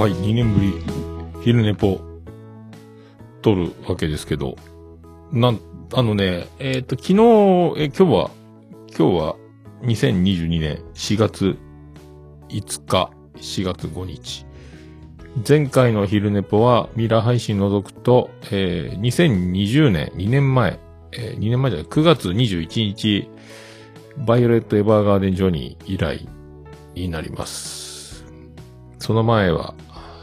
はい、2年ぶり、昼寝ぽ、撮るわけですけど、なん、あのね、えっ、ー、と、昨日、え、今日は、今日は、2022年4月5日、4月5日。前回の昼寝ぽは、ミラー配信除くと、えー、2020年、2年前、えー、2年前じゃない、9月21日、バイオレット・エヴァーガーデン・ジョニー以来になります。その前は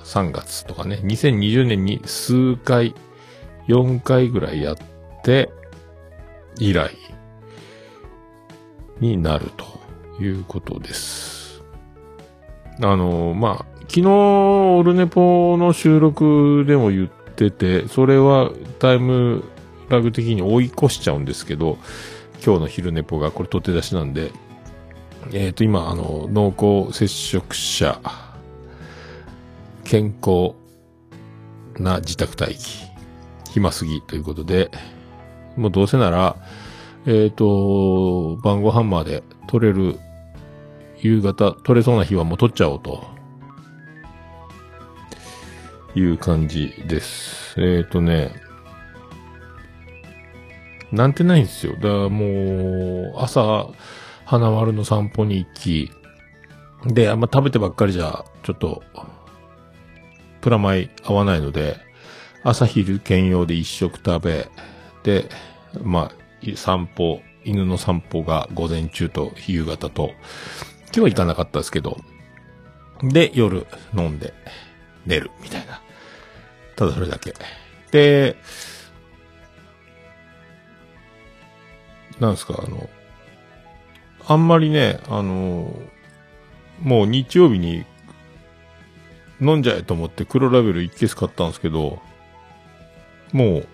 3月とかね、2020年に数回、4回ぐらいやって、以来になるということです。あの、まあ、昨日、オルネポの収録でも言ってて、それはタイムラグ的に追い越しちゃうんですけど、今日の昼寝ぽがこれ取って出しなんで、えっ、ー、と、今、あの、濃厚接触者、健康な自宅待機、暇すぎということで、もうどうせなら、えっ、ー、と、晩ご飯まで取れる、夕方取れそうな日はもう取っちゃおうと。いう感じです。えっ、ー、とね、なんてないんですよ。だからもう、朝、花丸の散歩に行き、で、あんま食べてばっかりじゃ、ちょっと、プラマイ合わないので、朝昼兼用で一食食べ、で、まあ、散歩、犬の散歩が午前中と夕方と、今日は行かなかったですけど、で、夜飲んで寝るみたいな。ただそれだけ。で、なんですか、あの、あんまりね、あの、もう日曜日に飲んじゃえと思って黒ラベル1ケース買ったんですけど、もう、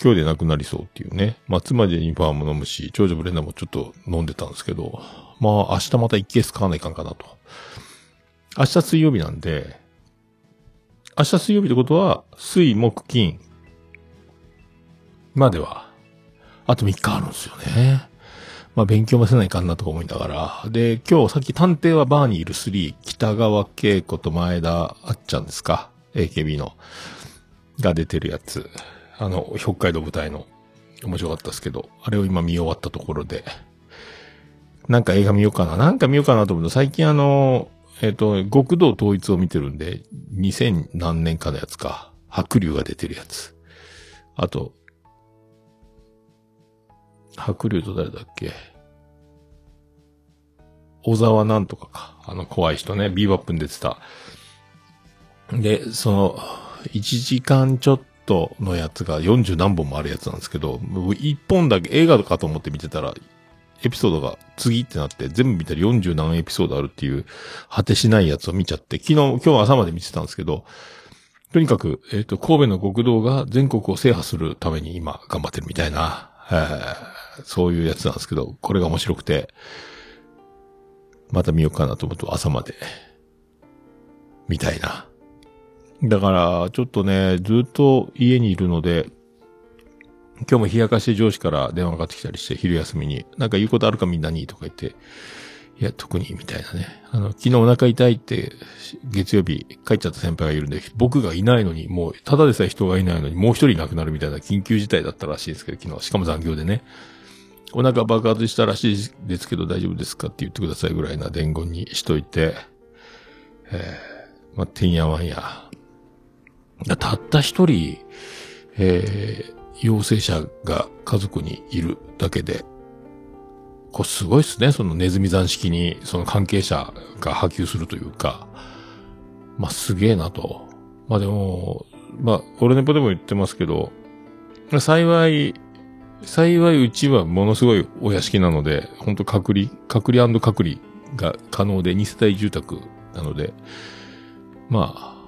今日でなくなりそうっていうね。まあ、妻でにパーも飲むし、長女ブレンダーもちょっと飲んでたんですけど、まあ、明日また1ケース買わないかんかなと。明日水曜日なんで、明日水曜日ってことは、水、木、金までは、あと3日あるんですよね。まあ勉強もせないかんなとか思いながら。で、今日さっき探偵はバーにいる3、北川景子と前田あっちゃんですか ?AKB の。が出てるやつ。あの、北海道舞台の。面白かったですけど、あれを今見終わったところで。なんか映画見ようかな。なんか見ようかなと思うと、最近あの、えっ、ー、と、極道統一を見てるんで、2000何年かのやつか。白龍が出てるやつ。あと、白龍と誰だっけ？小沢なんとかか。あの怖い人ね、ビーバップに出てた。で、その、1時間ちょっとのやつが40何本もあるやつなんですけど、1本だけ映画かと思って見てたら、エピソードが次ってなって全部見たら40何エピソードあるっていう果てしないやつを見ちゃって、昨日、今日朝まで見てたんですけど、とにかく、えっ、ー、と、神戸の極道が全国を制覇するために今頑張ってるみたいな、えーそういうやつなんですけど、これが面白くて、また見ようかなと思うと朝まで、みたいな。だから、ちょっとね、ずっと家にいるので、今日も冷やかして上司から電話がかかってきたりして、昼休みに、なんか言うことあるかみんなにとか言って、いや、特に、みたいなね。あの、昨日お腹痛いって、月曜日帰っちゃった先輩がいるんで、僕がいないのに、もう、ただでさえ人がいないのに、もう一人亡くなるみたいな緊急事態だったらしいですけど、昨日、しかも残業でね。お腹爆発したらしいですけど大丈夫ですかって言ってくださいぐらいな伝言にしといて、えー、まあ、てんやわんや。たった一人、えー、陽性者が家族にいるだけで、これすごいっすね。そのネズミ山式に、その関係者が波及するというか、まあ、すげえなと。まあでも、まあ、俺ネポでも言ってますけど、幸い、幸いうちはものすごいお屋敷なので、本当隔離、隔離隔離が可能で2世帯住宅なので、まあ、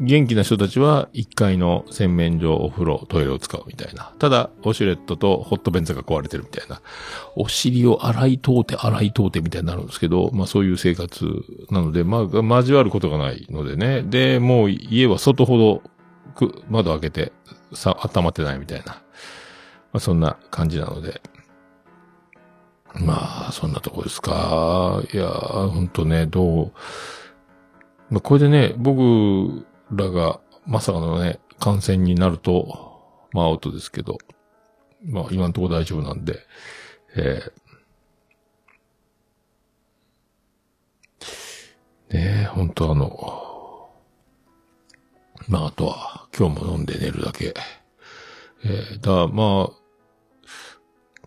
元気な人たちは1階の洗面所、お風呂、トイレを使うみたいな。ただ、ウォシュレットとホットベンツが壊れてるみたいな。お尻を洗い通って、洗い通ってみたいになるんですけど、まあそういう生活なので、まあ交わることがないのでね。で、もう家は外ほどく窓開けて、さ、温まってないみたいな。まあ、そんな感じなので。まあ、そんなとこですか。いや、ほんとね、どう、まあ、これでね、僕らがまさかのね、感染になると、まあアウトですけど、まあ今のところ大丈夫なんで、えー、ねえ、本当あの、まああとは今日も飲んで寝るだけ。えー、だまあ、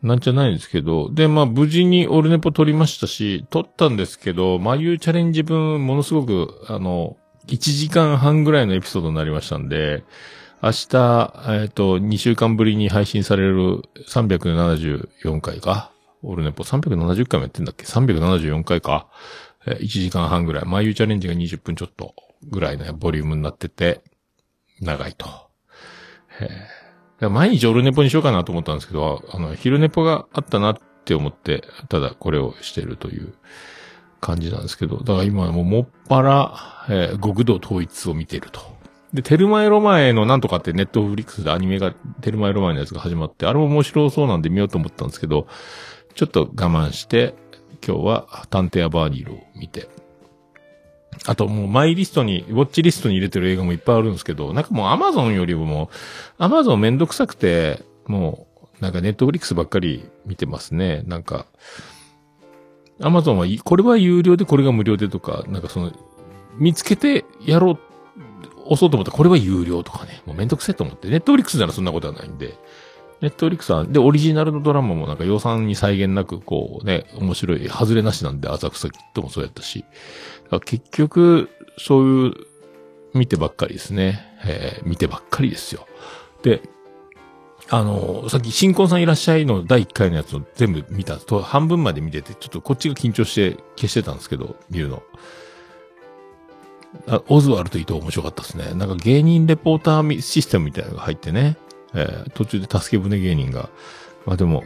なんじゃないんですけど、で、まあ、無事にオルネポ撮りましたし、撮ったんですけど、眉チャレンジ分、ものすごく、あの、1時間半ぐらいのエピソードになりましたんで、明日、えっ、ー、と、2週間ぶりに配信される374回か？オルネポ370回もやってんだっけ ?374 回か？えー、1時間半ぐらい。眉チャレンジが20分ちょっとぐらいのボリュームになってて、長いと。えー毎日オルネポにしようかなと思ったんですけど、あの、昼ネポがあったなって思って、ただこれをしてるという感じなんですけど、だから今もうもっぱら、えー、極道統一を見てると。で、テルマエロマエのなんとかってネットフリックスでアニメが、テルマエロマエのやつが始まって、あれも面白そうなんで見ようと思ったんですけど、ちょっと我慢して、今日は探偵アバーニールを見て、あともうマイリストに、ウォッチリストに入れてる映画もいっぱいあるんですけど、なんかもうアマゾンよりも、アマゾンめんどくさくて、もう、なんかネットフリックスばっかり見てますね。なんか、アマゾンは、これは有料でこれが無料でとか、なんかその、見つけてやろう、押そうと思ったらこれは有料とかね、もうめんどくせえと思って、ネットフリックスならそんなことはないんで、ネットフリックスは、で、オリジナルのドラマもなんか予算に再現なく、こうね、面白い、外れなしなんで、浅草キットもそうやったし、結局、そういう、見てばっかりですね。えー、見てばっかりですよ。で、あの、さっき新婚さんいらっしゃいの第1回のやつを全部見たと、半分まで見てて、ちょっとこっちが緊張して消してたんですけど、見るの。あオズワルド伊藤面白かったですね。なんか芸人レポーターシステムみたいなのが入ってね。えー、途中で助け舟芸人が。まあでも、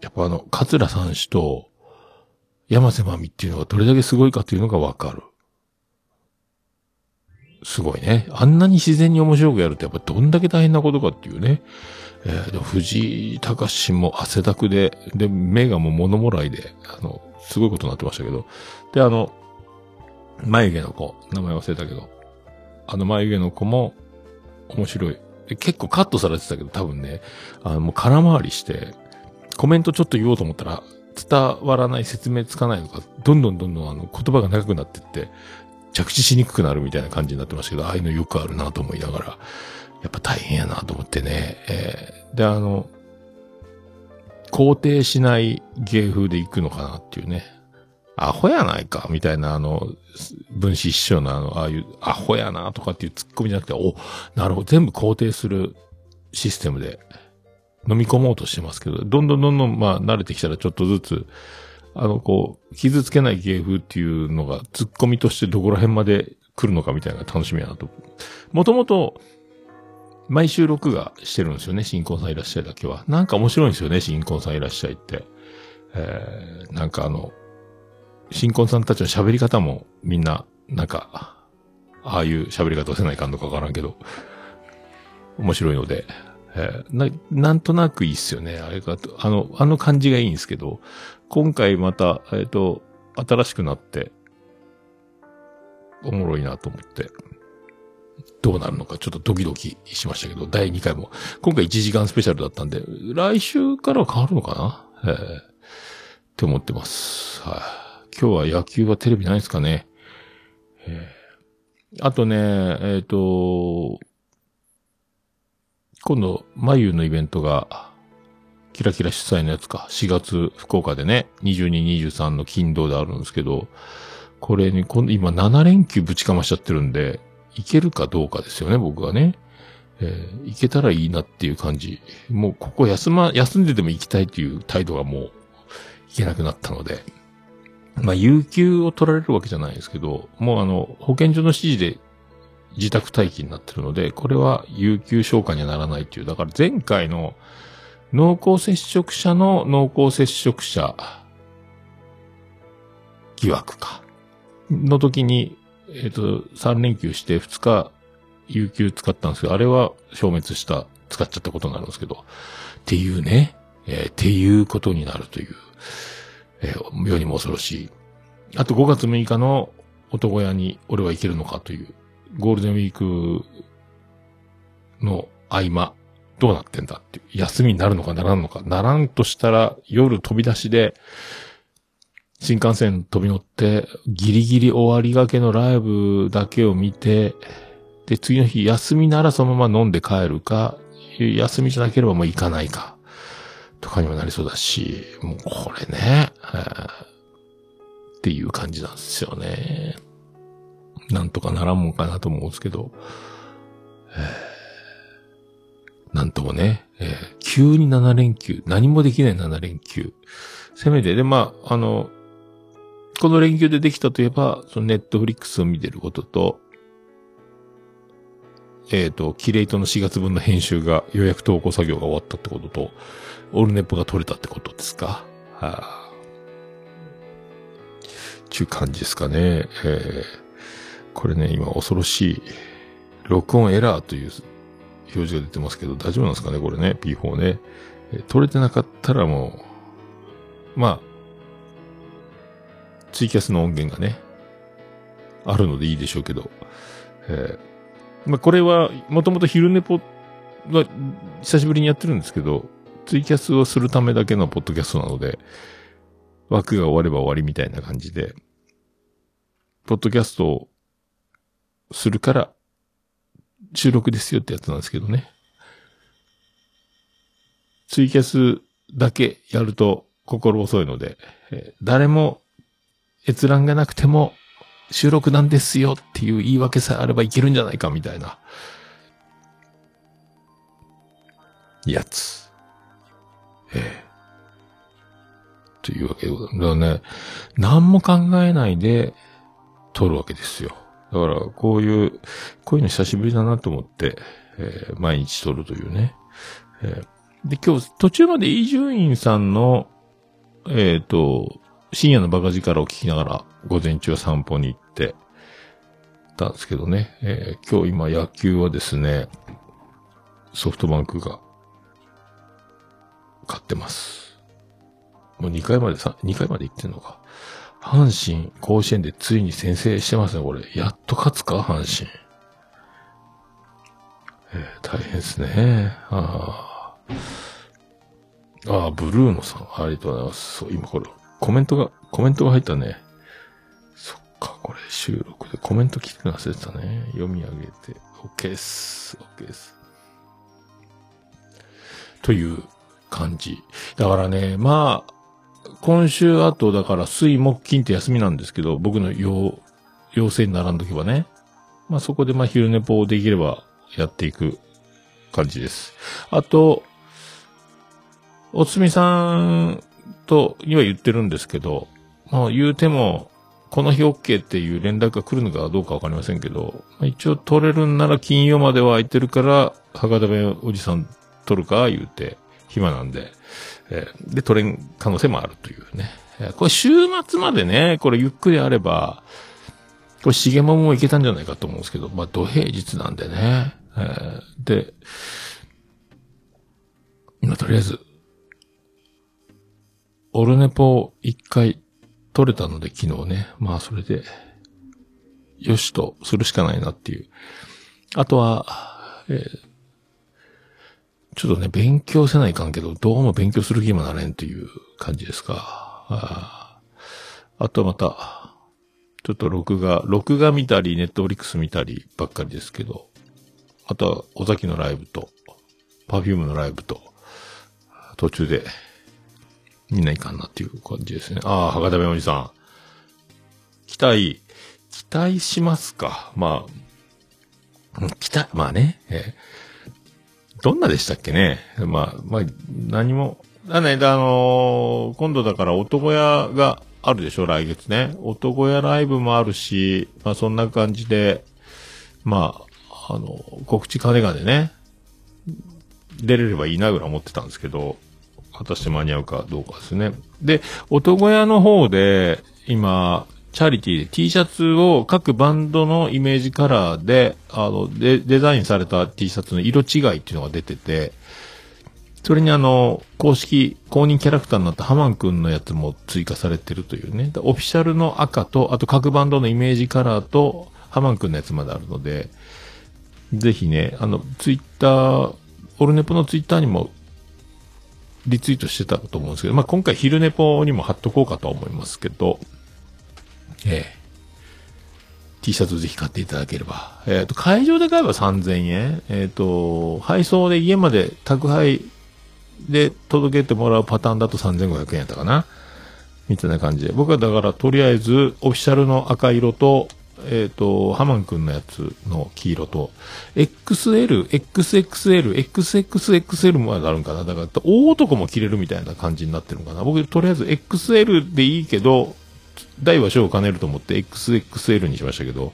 やっぱあの、桂三氏と、山瀬まみっていうのがどれだけすごいかっていうのがわかる。すごいね。あんなに自然に面白くやるってやっぱどんだけ大変なことかっていうね。えー、藤井隆も汗だくで、で、目がもう物もらいで、あの、すごいことになってましたけど。で、あの、眉毛の子、名前忘れたけど、あの眉毛の子も面白い。結構カットされてたけど、多分ね、あの、もう空回りして、コメントちょっと言おうと思ったら、伝わらない、説明つかないのか、どんどんどんどんあの言葉が長くなってって、着地しにくくなるみたいな感じになってましたけど、ああいうのよくあるなと思いながら、やっぱ大変やなと思ってね。えー、で、あの、肯定しない芸風で行くのかなっていうね。アホやないか、みたいな、あの、分子師匠のあの、ああいう、アホやな、とかっていうツッコミじゃなくて、お、なるほど、全部肯定するシステムで飲み込もうとしてますけど、どんどんどんどん、まあ、慣れてきたらちょっとずつ、あの、こう、傷つけない芸風っていうのが、ツッコミとしてどこら辺まで来るのかみたいな楽しみやなと。もともと、毎週録画してるんですよね、新婚さんいらっしゃいだけは。なんか面白いんですよね、新婚さんいらっしゃいって。えー、なんかあの、新婚さんたちの喋り方もみんな、なんか、ああいう喋り方をせないかんのかわからんけど、面白いので、えー、な、なんとなくいいっすよね。あれが、あの、あの感じがいいんですけど、今回また、えっ、ー、と、新しくなって、おもろいなと思って、どうなるのかちょっとドキドキしましたけど、第2回も、今回1時間スペシャルだったんで、来週からは変わるのかな？えー、って思ってます。はい、今日は野球はテレビないですかね。えー、あとね、えっ、ー、と、今度、眉のイベントが、キラキラ主催のやつか、4月福岡でね、22、23の金土であるんですけど、これに、今7連休ぶちかましちゃってるんで、行けるかどうかですよね、僕がね。えー、行けたらいいなっていう感じ。もうここ休ま、休んででも行きたいっていう態度がもう、いけなくなったので、まあ、有給を取られるわけじゃないですけど、もうあの、保健所の指示で自宅待機になってるので、これは有給消化にはならないっていう。だから前回の濃厚接触者の濃厚接触者疑惑か。の時に、えっ、ー、と、3連休して2日有給使ったんですけど、あれは消滅した、使っちゃったことになるんですけど、っていうね、えー、っていうことになるという、えー、世にも恐ろしい。あと5月6日の男屋に俺は行けるのかという、ゴールデンウィークの合間、どうなってんだっていう。休みになるのかならんのか。ならんとしたら夜飛び出しで、新幹線飛び乗って、ギリギリ終わりがけのライブだけを見て、で、次の日休みならそのまま飲んで帰るか、休みじゃなければもう行かないか、とかにもなりそうだし、もうこれね、っていう感じなんですよね。なんとかならんもんかなと思うんですけど、えなんともね、えー、急に7連休、何もできない7連休。せめて、で、まあ、あの、この連休でできたといえば、そのネットフリックスを見てることと、えっ、ー、と、キレイトの4月分の編集が予約投稿作業が終わったってことと、オールネポが取れたってことですか？はあ。ちゅう感じですかね。えー、これね、今恐ろしい、録音エラーという表示が出てますけど、大丈夫なんですかねこれね、P4 ね。取れてなかったらもう、まあ、ツイキャスの音源がね、あるのでいいでしょうけど、えーまあ、これは、もともと昼寝ポは、久しぶりにやってるんですけど、ツイキャスをするためだけのポッドキャストなので、枠が終われば終わりみたいな感じで、ポッドキャストをするから収録ですよってやつなんですけどね。ツイキャスだけやると心遅いので、誰も閲覧がなくても収録なんですよっていう言い訳さえあればいけるんじゃないかみたいな。やつ。ええ。というわけでございます。だからね、何も考えないで撮るわけですよ。だから、こういう、こういうの久しぶりだなと思って、えー、毎日撮るというね。えー、で、今日、途中まで伊集院さんの、えっ、ー、と、深夜のバカ力を聞きながら、午前中は散歩に行ってたんですけどね。え、今日今野球はですね、ソフトバンクが勝ってます。もう2回までさ、2回まで行ってんのか。阪神甲子園でついに先制してますね、これ。やっと勝つか、阪神。えー、大変ですね。ああ。ああ、ブルーノさん、ありがとうございます。そう、今これ、コメントが、コメントが入ったね。そっか、これ収録でコメント聞くの忘れてたね。読み上げて。OK っす。OK っす。という感じ。だからね、まあ、今週あと、だから水木金って休みなんですけど、僕の要、要請に並んどけばね。まあそこでまあ昼寝ぽをできればやっていく感じです。あと、おつみさんとには言ってるんですけど、まあ言うても、この日 OK っていう連絡が来るのかどうかわかりませんけど、一応取れるんなら金曜までは空いてるから、博多弁おじさん取るか言うて、暇なんで、えー、で、取れん可能性もあるというね。えー、これ週末までね、これゆっくりあれば、これ、しげももいけたんじゃないかと思うんですけど、まあ、土平日なんでね。えー、で、今とりあえず、オルネポ一回取れたので昨日ね。まあそれで、よしとするしかないなっていう。あとは、えー、ちょっとね、勉強せないかんけど、どうも勉強する気もなれんという感じですか。ああとまた、ちょっと録画、録画見たり、ネットフリックス見たりばっかりですけど、あとは、尾崎のライブと、 Perfume のライブと、途中で見ないかなっていう感じですね。ああ、博多弁おじさん。期待、期待しますか。まあ、期待、まあね、えー、どんなでしたっけね？まあ、まあ、何も、だね、あのー、今度だから男屋があるでしょ、来月ね。男屋ライブもあるし、まあそんな感じで、まあ、あの、告知金がでね、出れればいいなぐらい思ってたんですけど、果たして間に合うかどうかですね。で、男屋の方で、今、チャリティーで T シャツを各バンドのイメージカラーで、あの、デデザインされた T シャツの色違いっていうのが出てて、それにあの、公式、公認キャラクターになったハマンくんのやつも追加されてるというね。オフィシャルの赤と、あと各バンドのイメージカラーと、ハマンくんのやつまであるので、ぜひね、あの、ツイッター、オルネポのツイッターにもリツイートしてたと思うんですけど、まあ、今回昼ネポにも貼っとこうかとは思いますけど、ええ T シャツぜひ買っていただければ。えっ、と、会場で買えば3000円。えっ、と、配送で家まで宅配で届けてもらうパターンだと3500円やったかな。みたいな感じで。僕はだから、とりあえず、オフィシャルの赤色と、えっ、と、ハマン君のやつの黄色と、XL、XXL、XXXL もあるんかな。だから、大男も着れるみたいな感じになってるのかな。僕、とりあえず XL でいいけど、大は小を兼ねると思って XXL にしましたけど、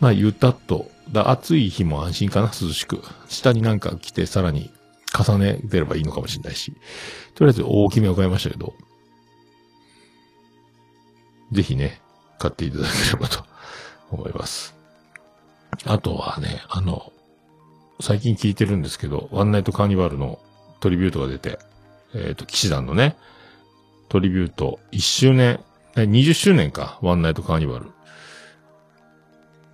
まあ、ゆたっと、だ暑い日も安心かな、涼しく。下になんか着て、さらに重ねてればいいのかもしれないし。とりあえず大きめを買いましたけど、ぜひね、買っていただければと思います。あとはね、あの、最近聞いてるんですけど、ワンナイトカーニバルのトリビュートが出て、えっ、ー、と、騎士団のね、トリビュート1周年え20周年か、ワンナイトカーニバル。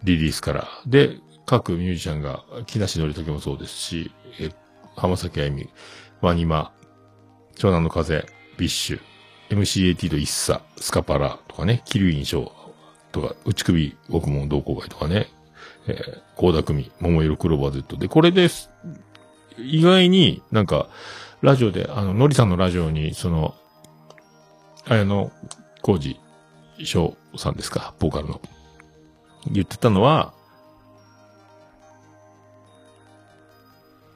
リリースから。で、各ミュージシャンが、木梨憲武もそうですし、え、浜崎あゆみ、ワニマ、湘南の風、BiSH、MCAT とイッサ、スカパラとかね、鬼龍院翔とか、打首獄門同好会とかね、えー、高田組、ももいろクローバー Z で、これです。意外になんか、ラジオで、あの、ノリさんのラジオに、その、あの、小路翔さんですか、ボーカルの。言ってたのは、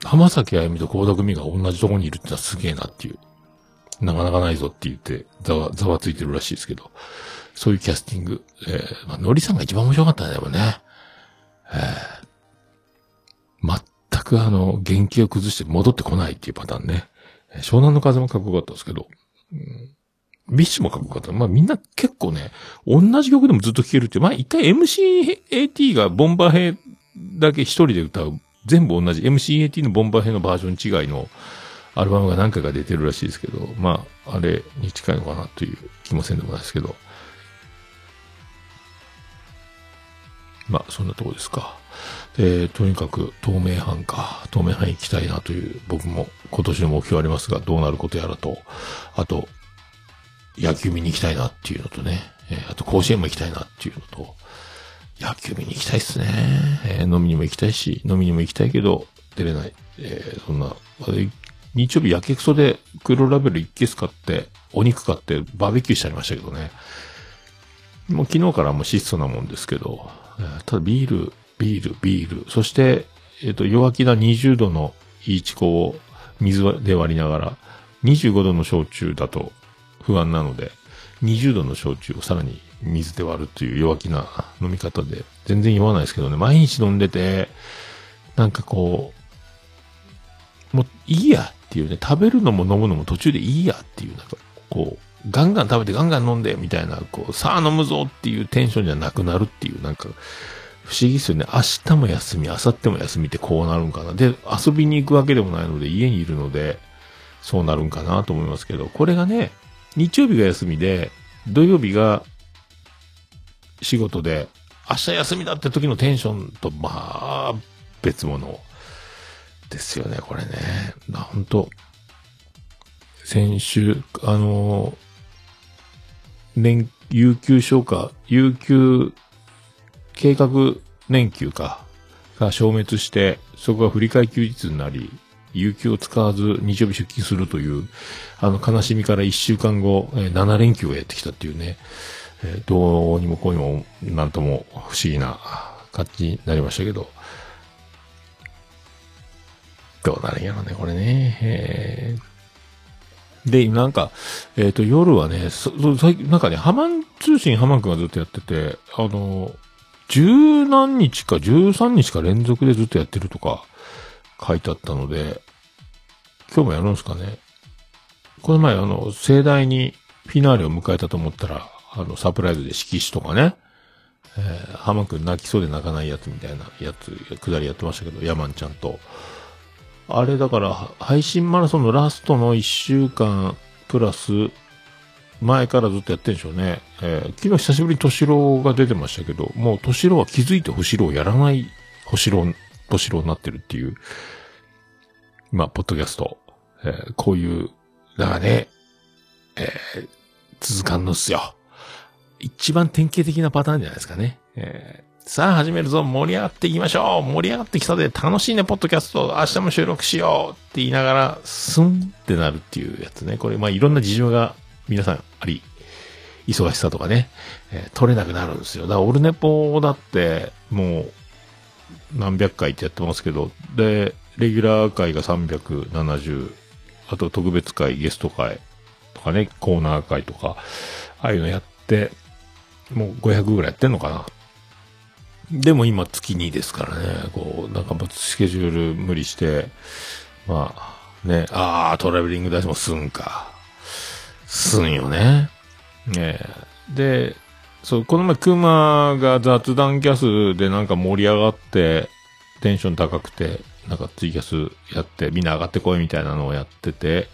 浜崎あゆみと高田組が同じとこにいるってのはすげえなっていう。なかなかないぞって言って、ざわ、ざわついてるらしいですけど。そういうキャスティング。えー、まあ、のりさんが一番面白かったね、でもね。えー、全くあの、元気を崩して戻ってこないっていうパターンね。湘南乃風もかっこよかったですけど。うん BiSH もかっこよかった。まあみんな結構ね、同じ曲でもずっと聴けるっていう。まあ一回 MCAT がボンバーヘだけ一人で歌う。全部同じ MCAT のボンバーヘのバージョン違いのアルバムが何回か出てるらしいですけど、まああれに近いのかなという気もせんでもないですけど。まあそんなとこですか。えとにかく透明版か、透明版行きたいなという僕も今年の目標ありますが、どうなることやらと、あと、野球見に行きたいなっていうのとね、えー、あと甲子園も行きたいなっていうのと、野球見に行きたいっすね。えー、飲みにも行きたいし、飲みにも行きたいけど、出れない。えー、そんな、日曜日やけくそで黒ラベル1ケース買って、お肉買ってバーベキューしちゃいましたけどね。もう昨日からもう質素なもんですけど、えー、ただビール、ビール、ビール、そして、えっ、ー、と、弱気な20度のイーチコを水で割りながら、25度の焼酎だと不安なので、20度の焼酎をさらに水で割るという弱気な飲み方で、全然酔わないですけどね、毎日飲んでて、なんかこう、もういいやっていうね、食べるのも飲むのも途中でいいやっていう、なんかこう、ガンガン食べてガンガン飲んでみたいな、こう、さあ飲むぞっていうテンションじゃなくなるっていう、なんか、不思議ですよね。明日も休み、明後日も休みってこうなるんかな。で、遊びに行くわけでもないので、家にいるので、そうなるんかなと思いますけど、これがね、日曜日が休みで、土曜日が仕事で、明日休みだって時のテンションと、まあ、別物ですよね、これね。本当先週、あの、年、有給消化、有給、計画年休か、が消滅して、そこが振り替え休日になり、有給を使わず日曜日出勤するという、あの悲しみから一週間後、えー、7連休をやってきたっていうね、えー、どうにもこうにも、なんとも不思議な感じになりましたけど、どうなるんやろね、これね。えー、で、なんか、えっ、ー、と、夜はね、そ、そ、なんかね、ハマン通信ハマン君がずっとやってて、あの、十何日か十三日か連続でずっとやってるとか、書いてあったので、今日もやるんですかね。この前あの、盛大にフィナーレを迎えたと思ったら、あの、サプライズで色紙とかね、えー、浜くん泣きそうで泣かないやつみたいなやつ、くだりやってましたけど、ヤマンちゃんと、あれだから、配信マラソンのラストの1週間、プラス、前からずっとやってんでしょうね。えー昨日久しぶりに敏郎が出てましたけど、もう敏郎は気づいて星郎をやらない星郎、星郎になってるっていう、まあ、ポッドキャスト。えーこういう、だかね、えー続かんのっすよ。一番典型的なパターンじゃないですかね。えーさあ始めるぞ、盛り上がっていきましょう盛り上がってきたで楽しいね、ポッドキャスト、明日も収録しようって言いながら、スンってなるっていうやつね。これ、まあいろんな事情が皆さんあり、忙しさとかね、えー取れなくなるんですよ。だからオルネポだって、もう、何百回ってやってますけど、で、レギュラー回が370、あと特別回、ゲスト回とかね、コーナー回とか、ああいうのやって、もう500ぐらいやってんのかな。でも今月2ですからね、こう、なんかもうスケジュール無理して、まあ、ね、ああ、トラベリングダイスもすんか。すんよね。ねで、そう、この前、クマが雑談キャスでなんか盛り上がって、テンション高くて、なんかツイキャスやって、みんな上がってこいみたいなのをやってて、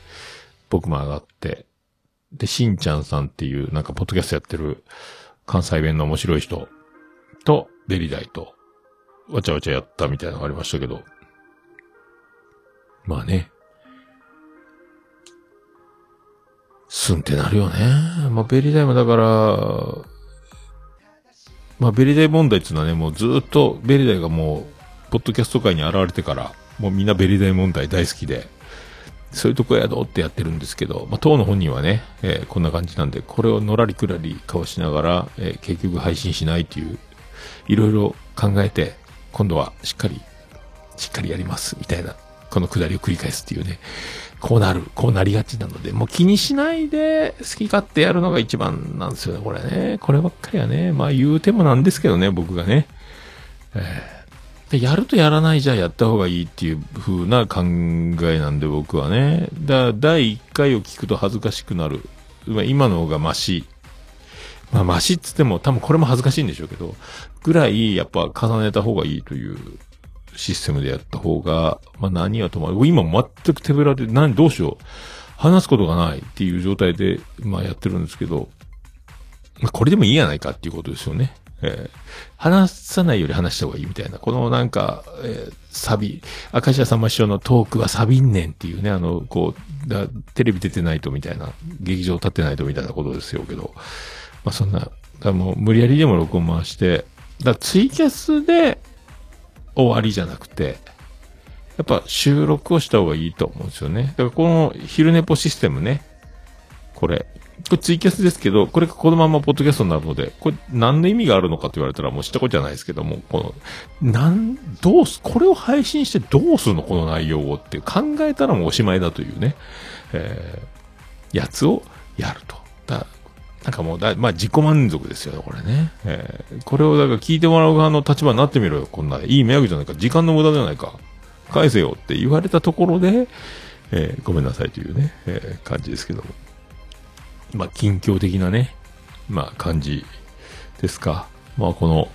僕も上がって、で、しんちゃんさんっていう、なんかポッドキャストやってる関西弁の面白い人と、ベリダイと、わちゃわちゃやったみたいなのがありましたけど、まあね、すんってなるよね。まあ、ベリダイもだから、まあ、ベリダイ問題っていうのはね、もうずっとベリダイがもう、ポッドキャスト界に現れてから、もうみんなベリダイ問題大好きで、そういうとこやどうってやってるんですけど、まあ、当の本人はね、えーこんな感じなんで、これをのらりくらりかわしながら、えー結局配信しないっていう、いろいろ考えて、今度はしっかり、しっかりやります、みたいな、このくだりを繰り返すっていうね、こうなる、こうなりがちなので、もう気にしないで好き勝手やるのが一番なんですよね、これね。こればっかりはね、まあ言うてもなんですけどね、僕がね。えーやるとやらないじゃあやった方がいいっていう風な考えなんで僕はね。だ第1回を聞くと恥ずかしくなる。ま今の方がマシ。まあマシっつっても多分これも恥ずかしいんでしょうけど、ぐらいやっぱ重ねた方がいいというシステムでやった方が、まあ何はともあ、今全く手ぶらで、何、どうしよう。話すことがないっていう状態で、まあやってるんですけど、まあこれでもいいやないかっていうことですよね。えー話さないより話した方がいいみたいな。このなんか、えーサビ、明石家さんま師匠のトークはサビんねんっていうね、あの、こう、だテレビ出てないとみたいな、劇場立ってないとみたいなことですよけど、まあそんな、だもう無理やりでも録音回して、だツイキャスで終わりじゃなくて、やっぱ収録をした方がいいと思うんですよね。だからこの昼寝ポシステムね、これ。これツイキャスですけど、これがこのままポッドキャストになるので、これ何の意味があるのかって言われたらもう知ったことじゃないですけども、この、なん、どうす、これを配信してどうするのこの内容をって考えたらもうおしまいだというね、えー、やつをやると。だなんかもうだ、まあ自己満足ですよね、これね。えー、これをだから聞いてもらう側の立場になってみろよ、こんな。いい迷惑じゃないか、時間の無駄じゃないか。返せよって言われたところで、えーごめんなさいというね、えー感じですけども。まあ、近況的なね、まあ、感じですか。まあ、この、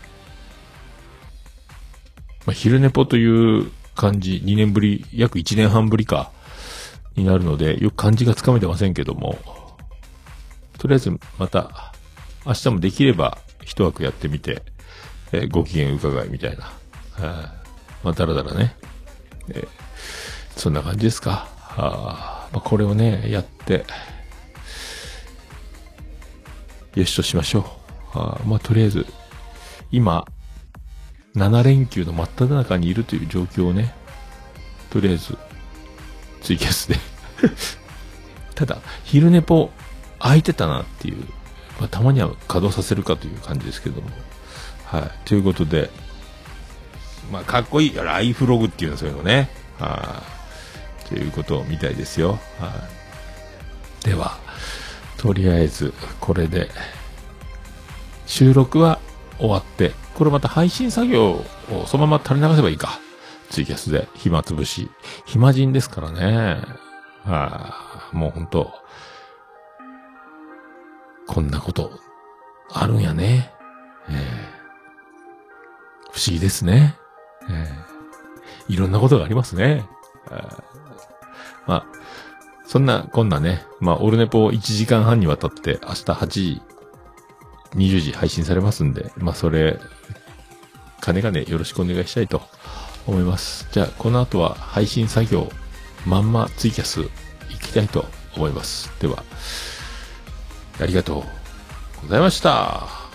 まあ、昼寝ぽという感じ、2年ぶり、約1年半ぶりか、になるので、よく感じがつかめてませんけども、とりあえず、また、明日もできれば、一枠やってみて、えーご機嫌伺いみたいな。はいまあ、だらだらね。えーそんな感じですか。あまあ、これをね、やって、よしとしましょう。あまあ、とりあえず、今、7連休の真っ只中にいるという状況をね、とりあえず、ツイキャスで。ただ、昼寝ぽ空いてたなっていう、まあ、たまには稼働させるかという感じですけども。はい。ということで、まあ、かっこいい。ライフログっていうんですよね。はい。ということみたいですよ。はい。では、とりあえず、これで、収録は終わって、これまた配信作業をそのまま垂れ流せばいいか。ツイキャスで、暇つぶし。暇人ですからね。はい。もうほんと、こんなこと、あるんやね。ええ不思議ですね。ええいろんなことがありますね。まあ、そんな、こんなね、まあ、オルネポ1時間半にわたって明日8時、20時配信されますんで、まあ、それ、金がね、よろしくお願いしたいと思います。じゃあ、この後は配信作業、まんまツイキャス行きたいと思います。では、ありがとうございました。